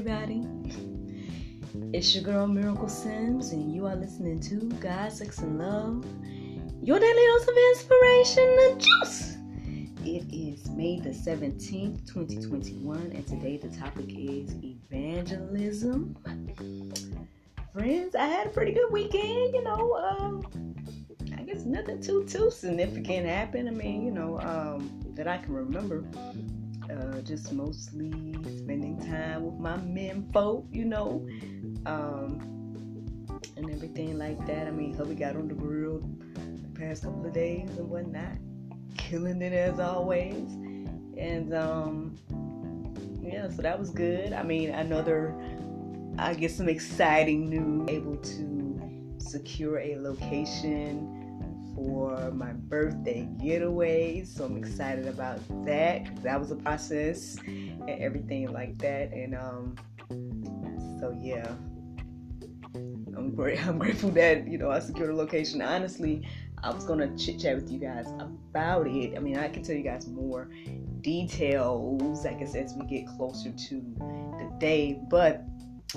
everybody. It's your girl Miracle Sims, and you are listening to God, Sex, and Love, your daily dose of inspiration and juice. It is May the 17th, 2021, and today the topic is evangelism. Friends, I had a pretty good weekend, you know. Um, I guess nothing too too significant happened. I mean, you know, um, that I can remember uh, just mostly spending time with my men folk, you know, um, and everything like that. I mean, hubby got on the grill the past couple of days and whatnot, killing it as always, and um, yeah, so that was good. I mean, another, I guess, some exciting news, able to secure a location for my birthday getaway. So I'm excited about that. That was a process and everything like that. And um, so yeah, I'm great. I'm grateful that you know I secured a location. Honestly, I was gonna chit chat with you guys about it. I mean, I can tell you guys more details. I guess as we get closer to the day, but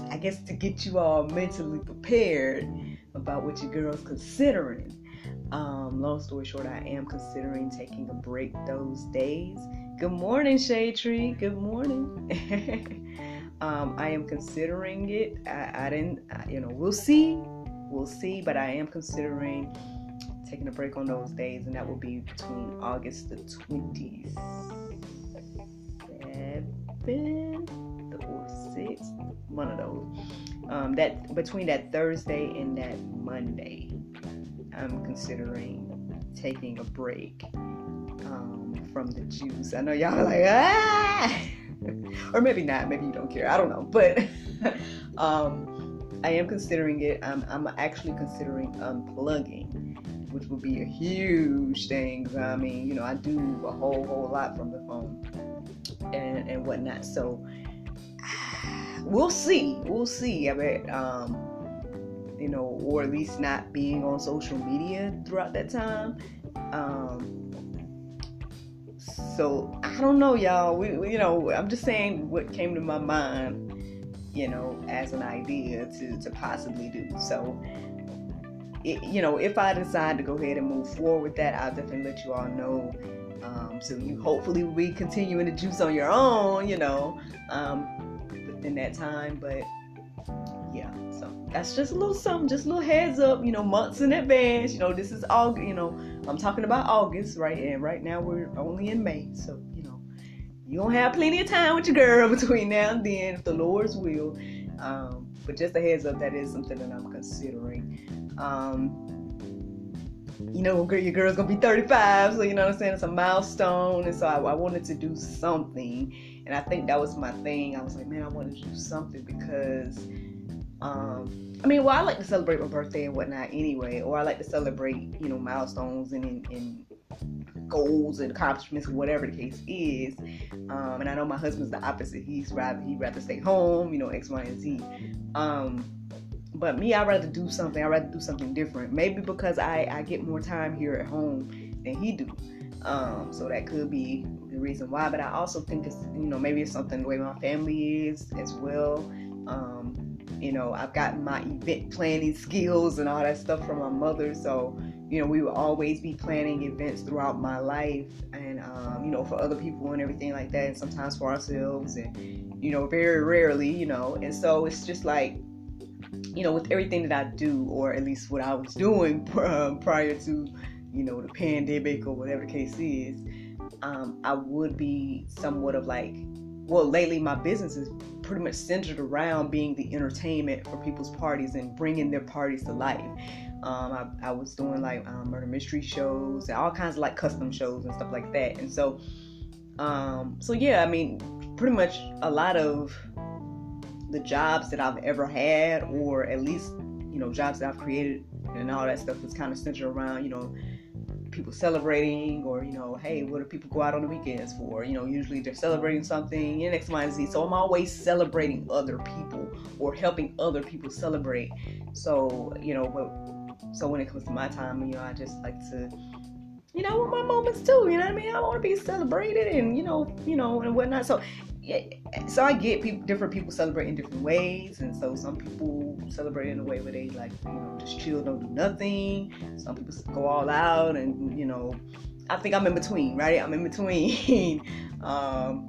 I guess to get you all mentally prepared about what your girl's considering um, long story short, I am considering taking a break those days. Good morning, Shade Tree. Good morning. um, I am considering it. I, I didn't, I, you know, we'll see. We'll see, but I am considering taking a break on those days, and that will be between August the 27th or 6th, one of those. Um, that between that Thursday and that Monday. I'm considering taking a break um, from the juice. I know y'all are like, ah! or maybe not. Maybe you don't care. I don't know. But um, I am considering it. I'm, I'm actually considering unplugging, which would be a huge thing. I mean, you know, I do a whole, whole lot from the phone and, and whatnot. So we'll see. We'll see. I mean, um, you know, or at least not being on social media throughout that time. Um, so I don't know, y'all. We, we, you know, I'm just saying what came to my mind, you know, as an idea to to possibly do. So, it, you know, if I decide to go ahead and move forward with that, I'll definitely let you all know. Um, so you hopefully will be continuing to juice on your own, you know, um, within that time. But yeah, that's just a little something, just a little heads up, you know, months in advance. You know, this is all, you know, I'm talking about August, right? And right now we're only in May, so you know, you gonna have plenty of time with your girl between now and then, if the Lord's will. Um, but just a heads up, that is something that I'm considering. Um, you know, your girl's gonna be 35, so you know what I'm saying? It's a milestone, and so I, I wanted to do something, and I think that was my thing. I was like, man, I want to do something because um, I mean, well, I like to celebrate my birthday and whatnot anyway, or I like to celebrate, you know, milestones and, and, and goals and accomplishments, whatever the case is. Um, and I know my husband's the opposite. He's rather he'd rather stay home, you know, X, Y, and Z. Um, but me, I'd rather do something. I'd rather do something different. Maybe because I, I get more time here at home than he do. Um, so that could be the reason why. But I also think it's you know maybe it's something the way my family is as well. Um, you know, I've gotten my event planning skills and all that stuff from my mother. So, you know, we will always be planning events throughout my life and, um, you know, for other people and everything like that. And sometimes for ourselves and, you know, very rarely, you know. And so it's just like, you know, with everything that I do, or at least what I was doing um, prior to, you know, the pandemic or whatever the case is, um, I would be somewhat of like, well, lately my business is pretty much centered around being the entertainment for people's parties and bringing their parties to life. Um, I, I, was doing like um, murder mystery shows and all kinds of like custom shows and stuff like that. And so, um, so yeah, I mean, pretty much a lot of the jobs that I've ever had, or at least you know jobs that I've created and all that stuff is kind of centered around you know people celebrating or you know hey mm-hmm. what do people go out on the weekends for you know usually they're celebrating something and x y and z so i'm always celebrating other people or helping other people celebrate so you know but, so when it comes to my time you know i just like to you know, my moments too. You know what I mean? I want to be celebrated and you know, you know, and whatnot. So yeah, so I get people, different people celebrate in different ways, and so some people celebrate in a way where they like, you know, just chill, don't do nothing. Some people go all out, and you know, I think I'm in between, right? I'm in between. um,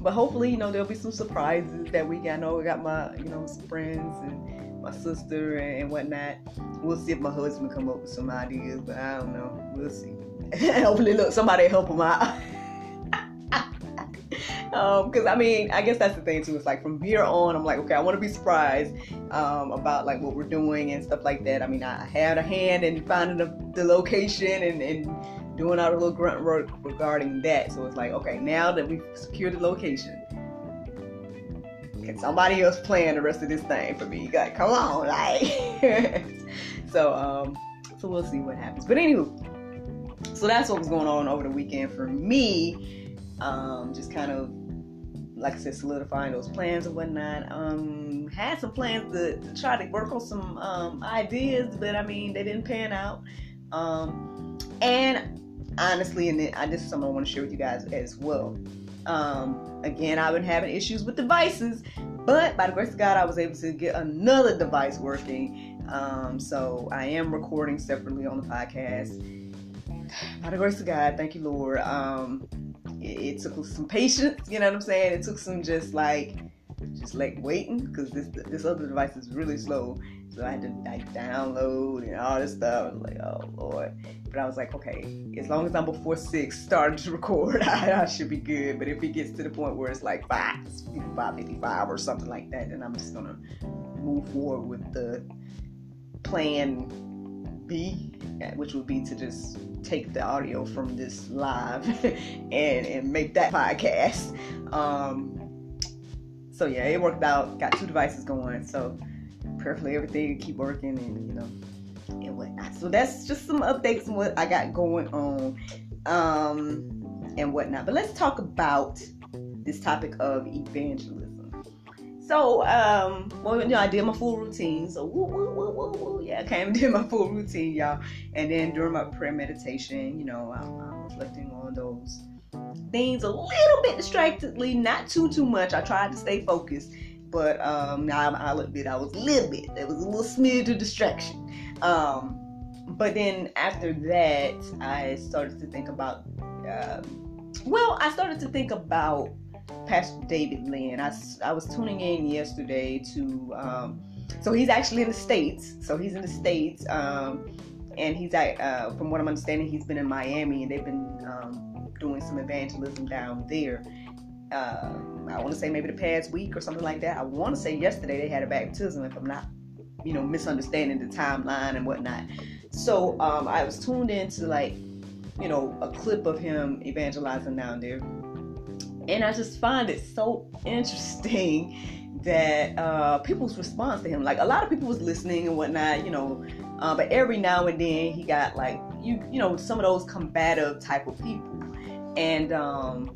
but hopefully, you know, there'll be some surprises that week. I know we got my, you know, some friends and my sister and whatnot. We'll see if my husband come up with some ideas, but I don't know. We'll see. hopefully, look, somebody help him out. because um, I mean, I guess that's the thing too. It's like from here on, I'm like, okay, I want to be surprised um, about like what we're doing and stuff like that. I mean, I had a hand in finding the, the location and, and doing our little grunt work regarding that. So it's like, okay, now that we've secured the location, can somebody else plan the rest of this thing for me? Like, come on, like. so, um, so we'll see what happens. But anywho, so that's what was going on over the weekend for me. Um, just kind of like I said, solidifying those plans and whatnot. Um, had some plans to, to try to work on some um, ideas, but I mean, they didn't pan out. Um, and honestly, and then, I this is something I want to share with you guys as well. Um, again, I've been having issues with devices, but by the grace of God, I was able to get another device working. Um, so I am recording separately on the podcast. By the grace of God, thank you, Lord. Um, it, took some patience, you know what I'm saying? It took some just like just like waiting because this this other device is really slow. So I had to like download and all this stuff. I was like, oh lord. But I was like, okay, as long as I'm before six starting to record, I, I should be good. But if it gets to the point where it's like five, five fifty five or something like that, then I'm just gonna move forward with the plan B, which would be to just take the audio from this live and and make that podcast. Um, so yeah, it worked out. Got two devices going, so prayerfully everything keep working and you know and whatnot. So that's just some updates on what I got going on um, and whatnot. But let's talk about this topic of evangelism. So, um, well, you know, I did my full routine. So, woo, woo, woo, woo, woo. Yeah, I came and did my full routine, y'all. And then during my prayer meditation, you know, I'm, I'm reflecting on those things a little bit distractedly, not too, too much. I tried to stay focused, but um, now I'll admit I was a little bit. There was a little smidge of distraction. Um, but then after that, I started to think about, um, well, I started to think about Pastor David Lynn. I, I was tuning in yesterday to, um, so he's actually in the States. So he's in the States. Um, and he's at, uh, from what I'm understanding, he's been in Miami and they've been um, doing some evangelism down there. Uh, I want to say maybe the past week or something like that. I want to say yesterday they had a baptism, if I'm not, you know, misunderstanding the timeline and whatnot. So um, I was tuned into like, you know, a clip of him evangelizing down there and I just find it so interesting that uh, people's response to him, like a lot of people was listening and whatnot, you know, uh, but every now and then he got like you, you know, some of those combative type of people, and um,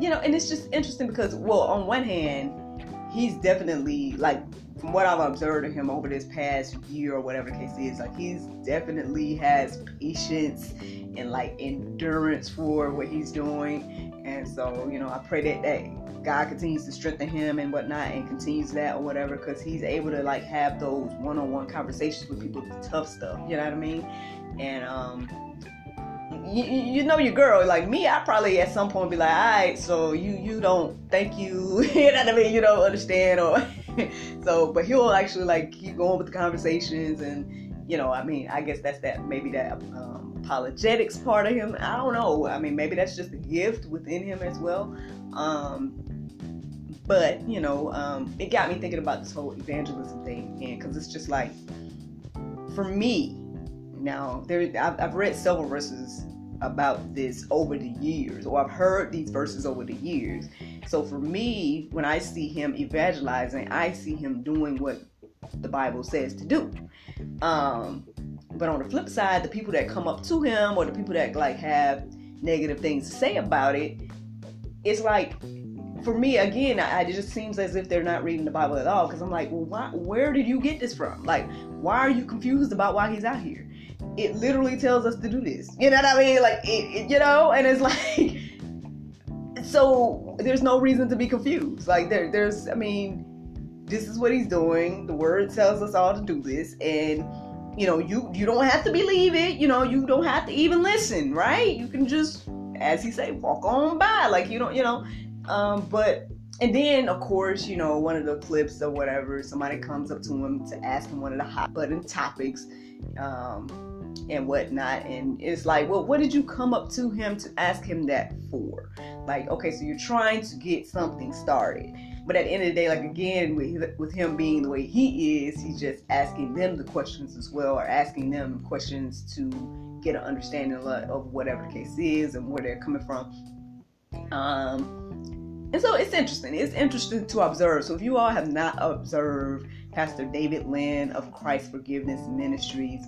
you know, and it's just interesting because, well, on one hand, he's definitely like from what I've observed of him over this past year or whatever the case is, like he's definitely has patience and like endurance for what he's doing and so, you know, I pray that, that God continues to strengthen him and whatnot and continues that or whatever because he's able to like have those one on one conversations with people with tough stuff. You know what I mean? And, um, you, you know your girl like me i probably at some point be like all right so you you don't thank you you know what i mean you don't understand or so but he'll actually like keep going with the conversations and you know i mean i guess that's that maybe that um, apologetics part of him. I don't know. I mean, maybe that's just a gift within him as well. Um, but you know, um, it got me thinking about this whole evangelism thing, and because it's just like, for me, now there, I've, I've read several verses about this over the years, or I've heard these verses over the years. So for me, when I see him evangelizing, I see him doing what the Bible says to do. Um, but on the flip side, the people that come up to him or the people that like have negative things to say about it, it's like for me again, I, it just seems as if they're not reading the Bible at all. Because I'm like, well, why, where did you get this from? Like, why are you confused about why he's out here? It literally tells us to do this. You know what I mean? Like, it, it you know, and it's like So there's no reason to be confused. Like there, there's, I mean, this is what he's doing. The word tells us all to do this, and you know, you you don't have to believe it. You know, you don't have to even listen, right? You can just, as he say, walk on by. Like you don't, you know. Um, but and then of course, you know, one of the clips or whatever, somebody comes up to him to ask him one of the hot button topics. Um, and whatnot. And it's like, well, what did you come up to him to ask him that for? Like, okay, so you're trying to get something started. But at the end of the day, like again, with, with him being the way he is, he's just asking them the questions as well, or asking them questions to get an understanding of whatever the case is and where they're coming from. Um, and so it's interesting. It's interesting to observe. So if you all have not observed Pastor David Lynn of Christ Forgiveness Ministries,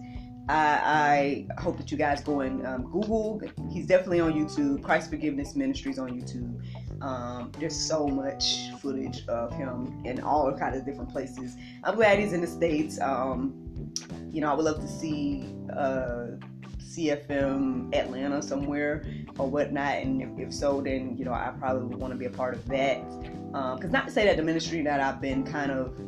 I, I, hope that you guys go and um, Google. He's definitely on YouTube. Christ Forgiveness Ministries on YouTube. Um, there's so much footage of him in all kinds of different places. I'm glad he's in the states. Um, you know, I would love to see uh, CFM Atlanta somewhere or whatnot. And if, if, so, then you know I probably would want to be a part of that. Because um, not to say that the ministry that I've been kind of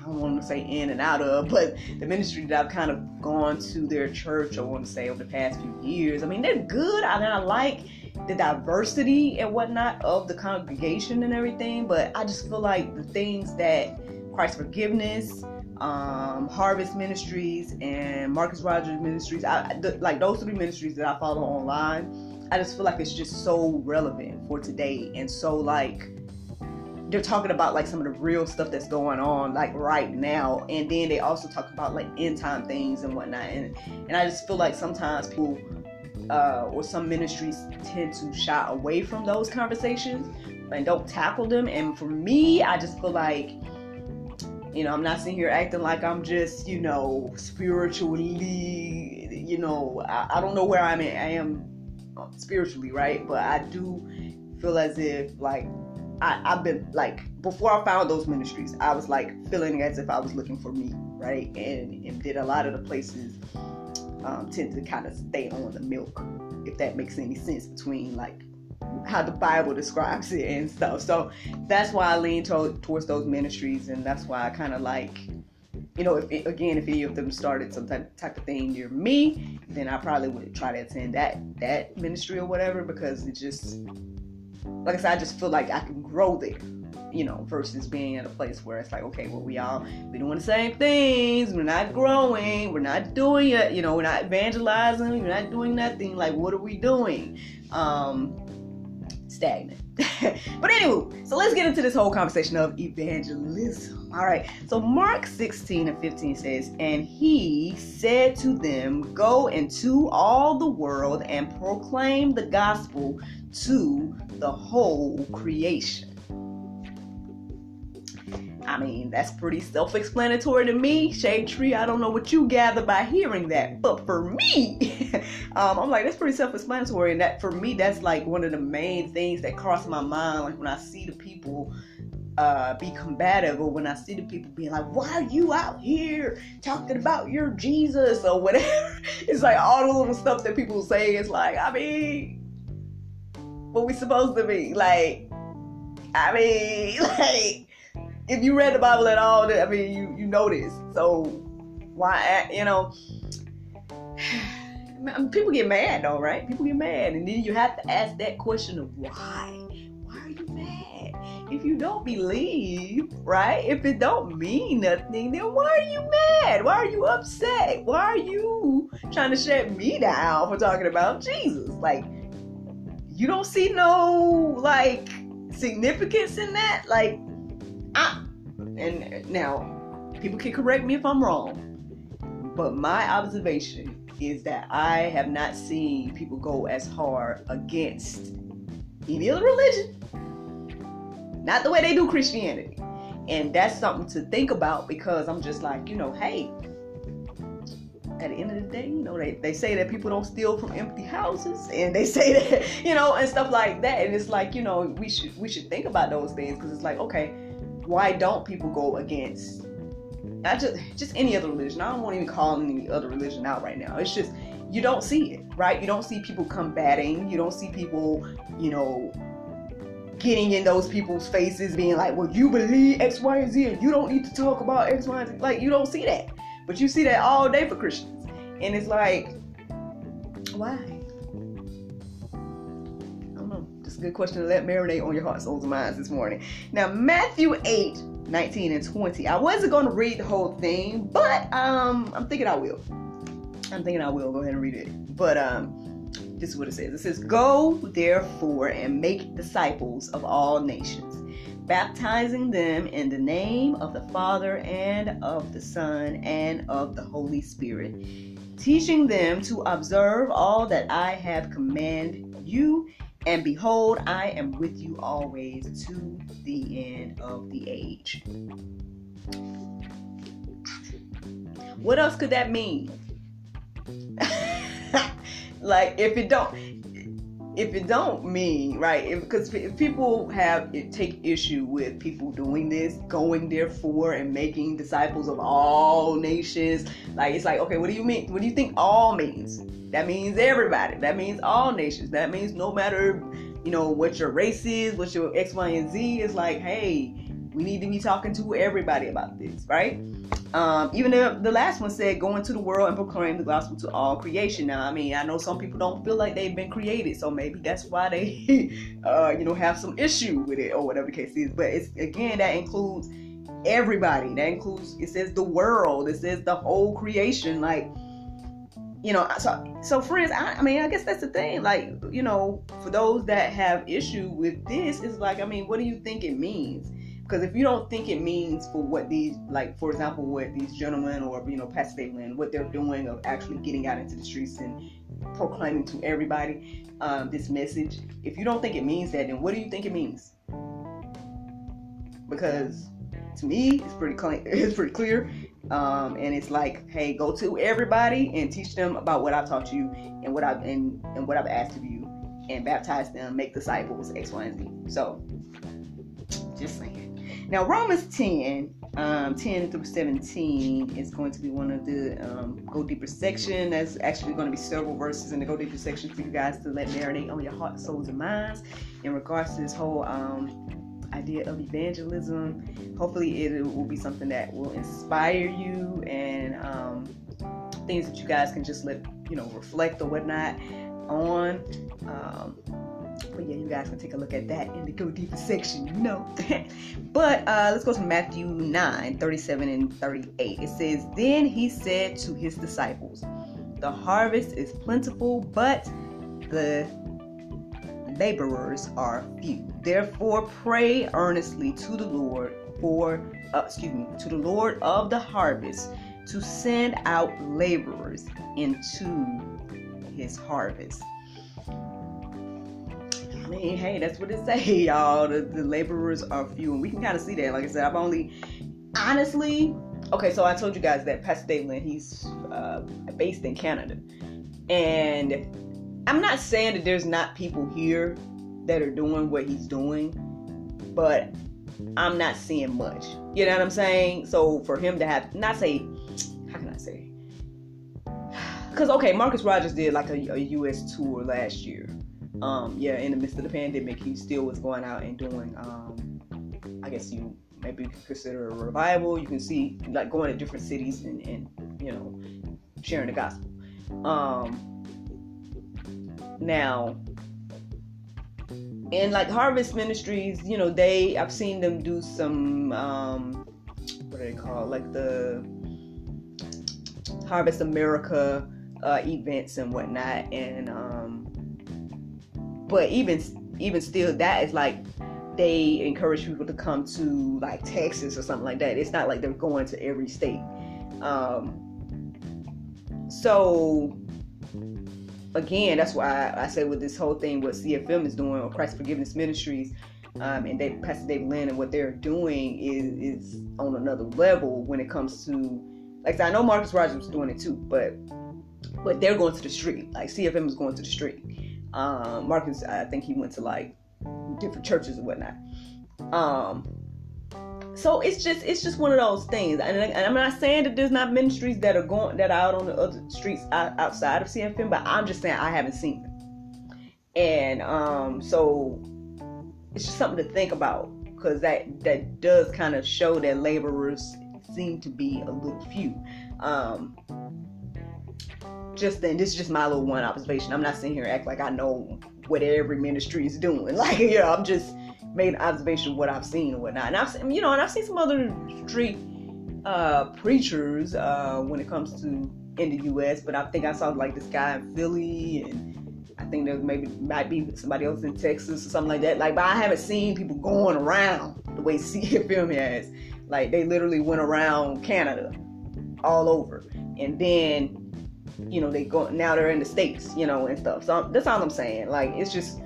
I don't want to say in and out of, but the ministry that I've kind of gone to their church, I want to say over the past few years. I mean, they're good. I mean, I like the diversity and whatnot of the congregation and everything, but I just feel like the things that Christ Forgiveness, um, Harvest Ministries, and Marcus Rogers Ministries, I, the, like those three ministries that I follow online, I just feel like it's just so relevant for today and so like they're talking about like some of the real stuff that's going on like right now and then they also talk about like end time things and whatnot and and i just feel like sometimes people uh, or some ministries tend to shy away from those conversations and don't tackle them. And for me i just feel like you know i'm not sitting here acting like i'm just you know spiritually you know i, I don't know where i'm at. I am spiritually right? But i do feel as if like I, I've been like before I found those ministries, I was like feeling as if I was looking for me, right? And and did a lot of the places um, tend to kind of stay on the milk, if that makes any sense between like how the Bible describes it and stuff. So that's why I lean to, towards those ministries, and that's why I kind of like, you know, if again, if any of them started some type, type of thing near me, then I probably would try to attend that that ministry or whatever because it just like I said, I just feel like I can grow there, you know, versus being at a place where it's like, okay, well, we all we doing the same things, we're not growing, we're not doing it, you know, we're not evangelizing, we're not doing nothing. Like, what are we doing? Um, stagnant. but anyway, so let's get into this whole conversation of evangelism. All right. So Mark 16 and 15 says, And he said to them, Go into all the world and proclaim the gospel to the whole creation. I mean, that's pretty self explanatory to me. Shade Tree, I don't know what you gather by hearing that, but for me, um, I'm like, that's pretty self explanatory. And that for me, that's like one of the main things that cross my mind. Like when I see the people uh, be combative or when I see the people being like, why are you out here talking about your Jesus or whatever? It's like all the little stuff that people say. It's like, I mean, what we supposed to be. Like, I mean, like, if you read the Bible at all, I mean, you you know this. So why, you know, people get mad though, right? People get mad, and then you have to ask that question of why. Why are you mad? If you don't believe, right? If it don't mean nothing, then why are you mad? Why are you upset? Why are you trying to shut me down for talking about Jesus? Like you don't see no like significance in that like and now people can correct me if I'm wrong but my observation is that I have not seen people go as hard against any other religion not the way they do Christianity and that's something to think about because I'm just like you know hey at the end of the day, you know, they, they say that people don't steal from empty houses and they say that, you know, and stuff like that. And it's like, you know, we should we should think about those things because it's like, okay, why don't people go against I just just any other religion. I don't want to even call any other religion out right now. It's just you don't see it, right? You don't see people combating. You don't see people, you know, getting in those people's faces, being like, "Well, you believe X, Y, and Z, and you don't need to talk about X, Y, and Z." Like you don't see that, but you see that all day for Christians, and it's like, why? Good question to let marinate on your heart, souls, and minds this morning. Now, Matthew 8, 19 and 20. I wasn't going to read the whole thing, but um, I'm thinking I will. I'm thinking I will go ahead and read it. But um, this is what it says. It says, "Go therefore and make disciples of all nations." baptizing them in the name of the Father and of the Son and of the Holy Spirit, teaching them to observe all that I have commanded you. And behold, I am with you always to the end of the age. What else could that mean? like if it don't if it don't mean right because if, if, people have it, take issue with people doing this going therefore and making disciples of all nations like it's like okay what do you mean what do you think all means? That means everybody that means all nations that means no matter you know what your race is what your x y and z is like hey we need to be talking to everybody about this right um, even the, the last one said, go into the world and proclaim the gospel to all creation. Now, I mean, I know some people don't feel like they've been created, so maybe that's why they, uh, you know, have some issue with it or whatever the case is. But it's again, that includes everybody. That includes, it says the world, it says the whole creation. Like, you know, so, so friends, I, I mean, I guess that's the thing. Like, you know, for those that have issue with this, it's like, I mean, what do you think it means? Because if you don't think it means for what these, like for example, what these gentlemen or you know Pastor David what they're doing of actually getting out into the streets and proclaiming to everybody um, this message, if you don't think it means that, then what do you think it means? Because to me, it's pretty clear. It's pretty clear, um, and it's like, hey, go to everybody and teach them about what I've taught you and what I've and, and what I've asked of you, and baptize them, make disciples, X, Y, and Z. So, just saying. Now, Romans 10, um, 10 through 17 is going to be one of the um, Go Deeper section. That's actually going to be several verses in the Go Deeper section for you guys to let marinate on your heart, souls, and minds in regards to this whole um, idea of evangelism. Hopefully, it will be something that will inspire you and um, things that you guys can just let you know reflect or whatnot on. But yeah, you guys can take a look at that in the Go Deeper section, you know. but uh, let's go to Matthew 9 37 and 38. It says, Then he said to his disciples, The harvest is plentiful, but the laborers are few. Therefore, pray earnestly to the Lord for, uh, excuse me, to the Lord of the harvest to send out laborers into his harvest mean, hey, that's what it say, y'all. The, the laborers are few, and we can kind of see that. Like I said, I've only, honestly, okay. So I told you guys that Pastor David, he's uh, based in Canada, and I'm not saying that there's not people here that are doing what he's doing, but I'm not seeing much. You know what I'm saying? So for him to have, not say, how can I say? Because okay, Marcus Rogers did like a, a U.S. tour last year um, yeah, in the midst of the pandemic, he still was going out and doing, um, I guess you maybe consider a revival. You can see like going to different cities and, and you know sharing the gospel. Um, now, in like Harvest Ministries, you know they I've seen them do some um, what do they call it? like the Harvest America uh, events and whatnot, and um, but even even still, that is like they encourage people to come to like Texas or something like that. It's not like they're going to every state. Um, so again, that's why I, I say with this whole thing, what CFM is doing or Christ Forgiveness Ministries, um, and they, Pastor David Lynn and what they're doing is is on another level when it comes to like I know Marcus Rogers was doing it too, but but they're going to the street. Like CFM is going to the street. Um, Marcus, I think he went to like different churches and whatnot. Um, so it's just it's just one of those things, and, and, I'm not saying that there's not ministries that are going that are out on the other streets outside of CFM, but I'm just saying I haven't seen them, and um, so it's just something to think about because that that does kind of show that laborers seem to be a little few. Um, just then, this is just my little one observation. I'm not sitting here act like I know what every ministry is doing. Like, you know, I'm just made an observation of what I've seen and whatnot. And I've seen, you know, and I've seen some other street uh, preachers uh, when it comes to in the U.S. But I think I saw like this guy in Philly, and I think there maybe might be somebody else in Texas or something like that. Like, but I haven't seen people going around the way CFM has. Like, they literally went around Canada, all over, and then you know they go now they're in the states, you know, and stuff. So that's all I'm saying. Like, it's just.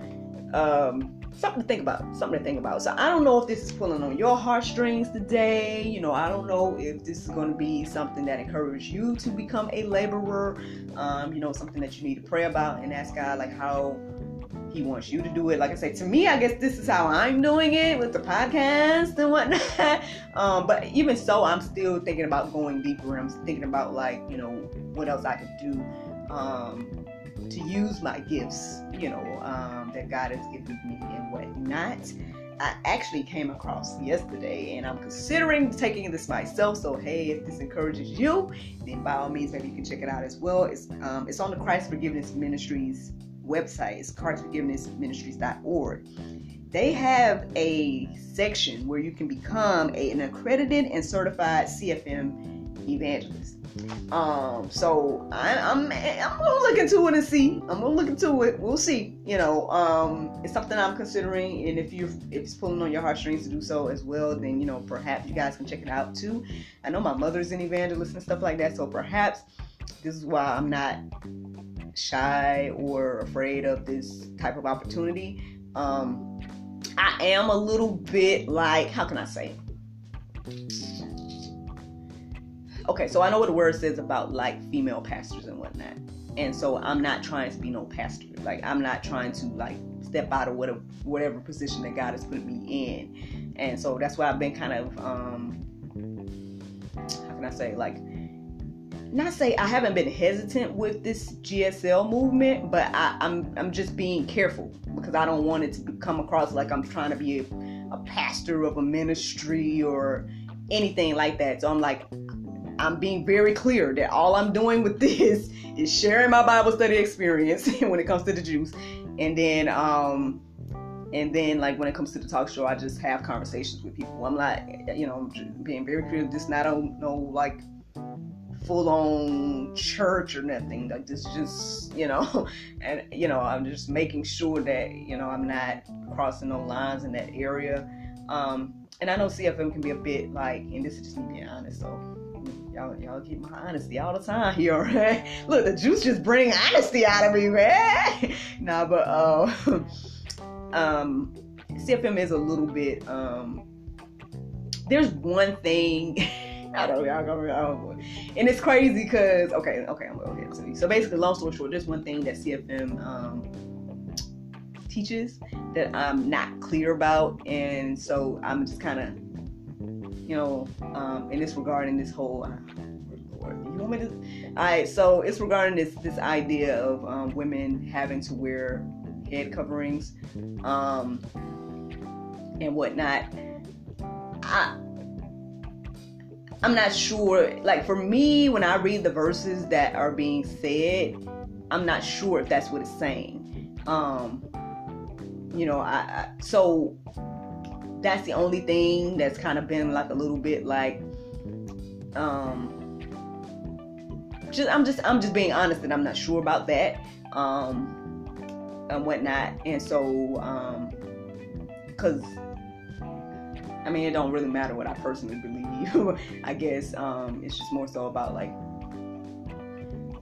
Um, something to think about something to think about so i don't know if this is pulling on your heartstrings today you know i don't know if this is going to be something that encourages you to become a laborer um, you know something that you need to pray about and ask god like how he wants you to do it like i said to me i guess this is how i'm doing it with the podcast and whatnot um, but even so i'm still thinking about going deeper i'm thinking about like you know what else i could do um, to use my gifts, you know, um, that God has given me and whatnot. I actually came across yesterday, and I'm considering taking this myself. So, hey, if this encourages you, then by all means, maybe you can check it out as well. It's um, it's on the Christ Forgiveness Ministries website. It's ChristForgivenessMinistries.org. They have a section where you can become a, an accredited and certified CFM evangelist. Um, so I, am I'm, I'm gonna look into it and see. I'm gonna look into it. We'll see. You know, um, it's something I'm considering, and if you if it's pulling on your heartstrings to do so as well, then you know perhaps you guys can check it out too. I know my mother's an evangelist and stuff like that, so perhaps this is why I'm not shy or afraid of this type of opportunity. Um, I am a little bit like, how can I say? okay, so I know what the word says about like female pastors and whatnot. And so I'm not trying to be no pastor. Like I'm not trying to like step out of whatever whatever position that God has put me in. And so that's why I've been kind of um how can I say like not say I haven't been hesitant with this GSL movement, but I, am I'm, I'm just being careful because I don't want it to come across like I'm trying to be a, a pastor of a ministry or anything like that. So I'm like, I'm being very clear that all I'm doing with this is sharing my Bible study experience when it comes to the juice. And then um and then like when it comes to the talk show, I just have conversations with people. I'm like, you know, being very clear, just not on no like full on church or nothing. Like this just, you know, and you know, I'm just making sure that, you know, I'm not crossing no lines in that area. Um and I know CFM can be a bit like, and this is just me being honest, so Y'all, y'all keep my honesty all the time here, right? Look, the juice just bring honesty out of me, man. nah, but uh, um, CFM is a little bit. Um, there's one thing. I don't know, y'all gonna be, and it's crazy because okay, okay, I'm gonna get to you. So basically, long story short, there's one thing that CFM um, teaches that I'm not clear about, and so I'm just kind of you know, um, and it's regarding this whole. Uh, you want me to? All right, so it's regarding this this idea of um, women having to wear head coverings, um, and whatnot. I I'm not sure. Like for me, when I read the verses that are being said, I'm not sure if that's what it's saying. Um, you know, I, I so that's the only thing that's kind of been like a little bit like um just I'm just I'm just being honest that I'm not sure about that um and whatnot and so um because I mean it don't really matter what I personally believe I guess um it's just more so about like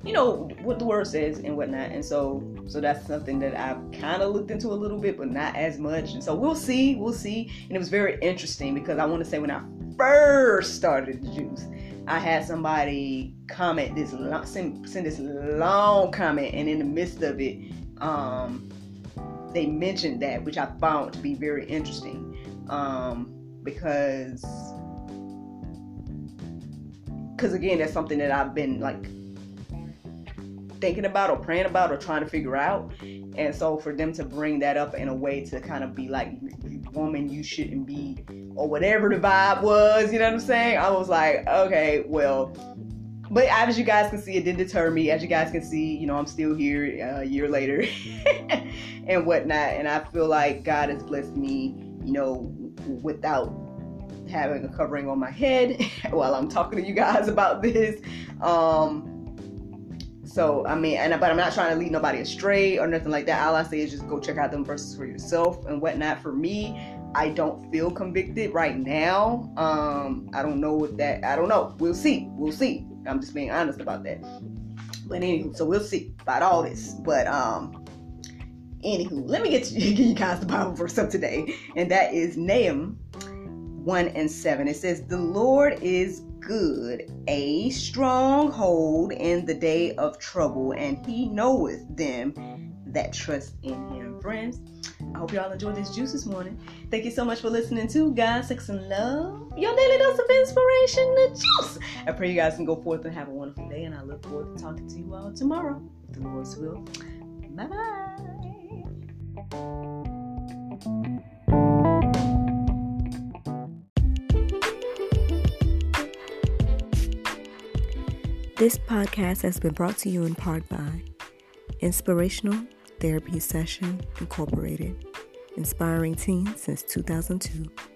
you know what the word says and whatnot. And so so that's something that i've kind of looked into a little bit but not as much. And so we'll see we'll see. And it was very interesting because i want to say when i first started the juice i had somebody comment this long, send, send this long comment and in the midst of it um they mentioned that which i found to be very interesting. Um because because again that's something that I've been like thinking about or praying about or trying to figure out. And so for them to bring that up in a way to kind of be like woman you shouldn't be or whatever the vibe was you know what i'm saying? I was like okay well but as you guys can see it didn't deter me. As you guys can see you know i'm still here uh, a year later and whatnot. And i feel like god has blessed me you know without having a covering on my head while i'm talking to you guys about this um so I mean, and but I'm not trying to lead nobody astray or nothing like that. All I say is just go check out them verses for yourself and whatnot. For me, I don't feel convicted right now. Um, I don't know what that. I don't know. We'll see. We'll see. I'm just being honest about that. But anywho, so we'll see about all this. But um, anywho, let me get you, you guys the Bible verse up today, and that is Nahum one and seven. It says, "The Lord is good, a stronghold in the day of trouble, and he knoweth them that trust in him. Friends, I hope y'all enjoyed this juice this morning. Thank you so much for listening to God, Sex, and Love, your daily dose of inspiration, the juice. I pray you guys can go forth and have a wonderful day, and I look forward to talking to you all tomorrow, if the Lord's will. Bye bye. This podcast has been brought to you in part by Inspirational Therapy Session Incorporated, inspiring teens since 2002.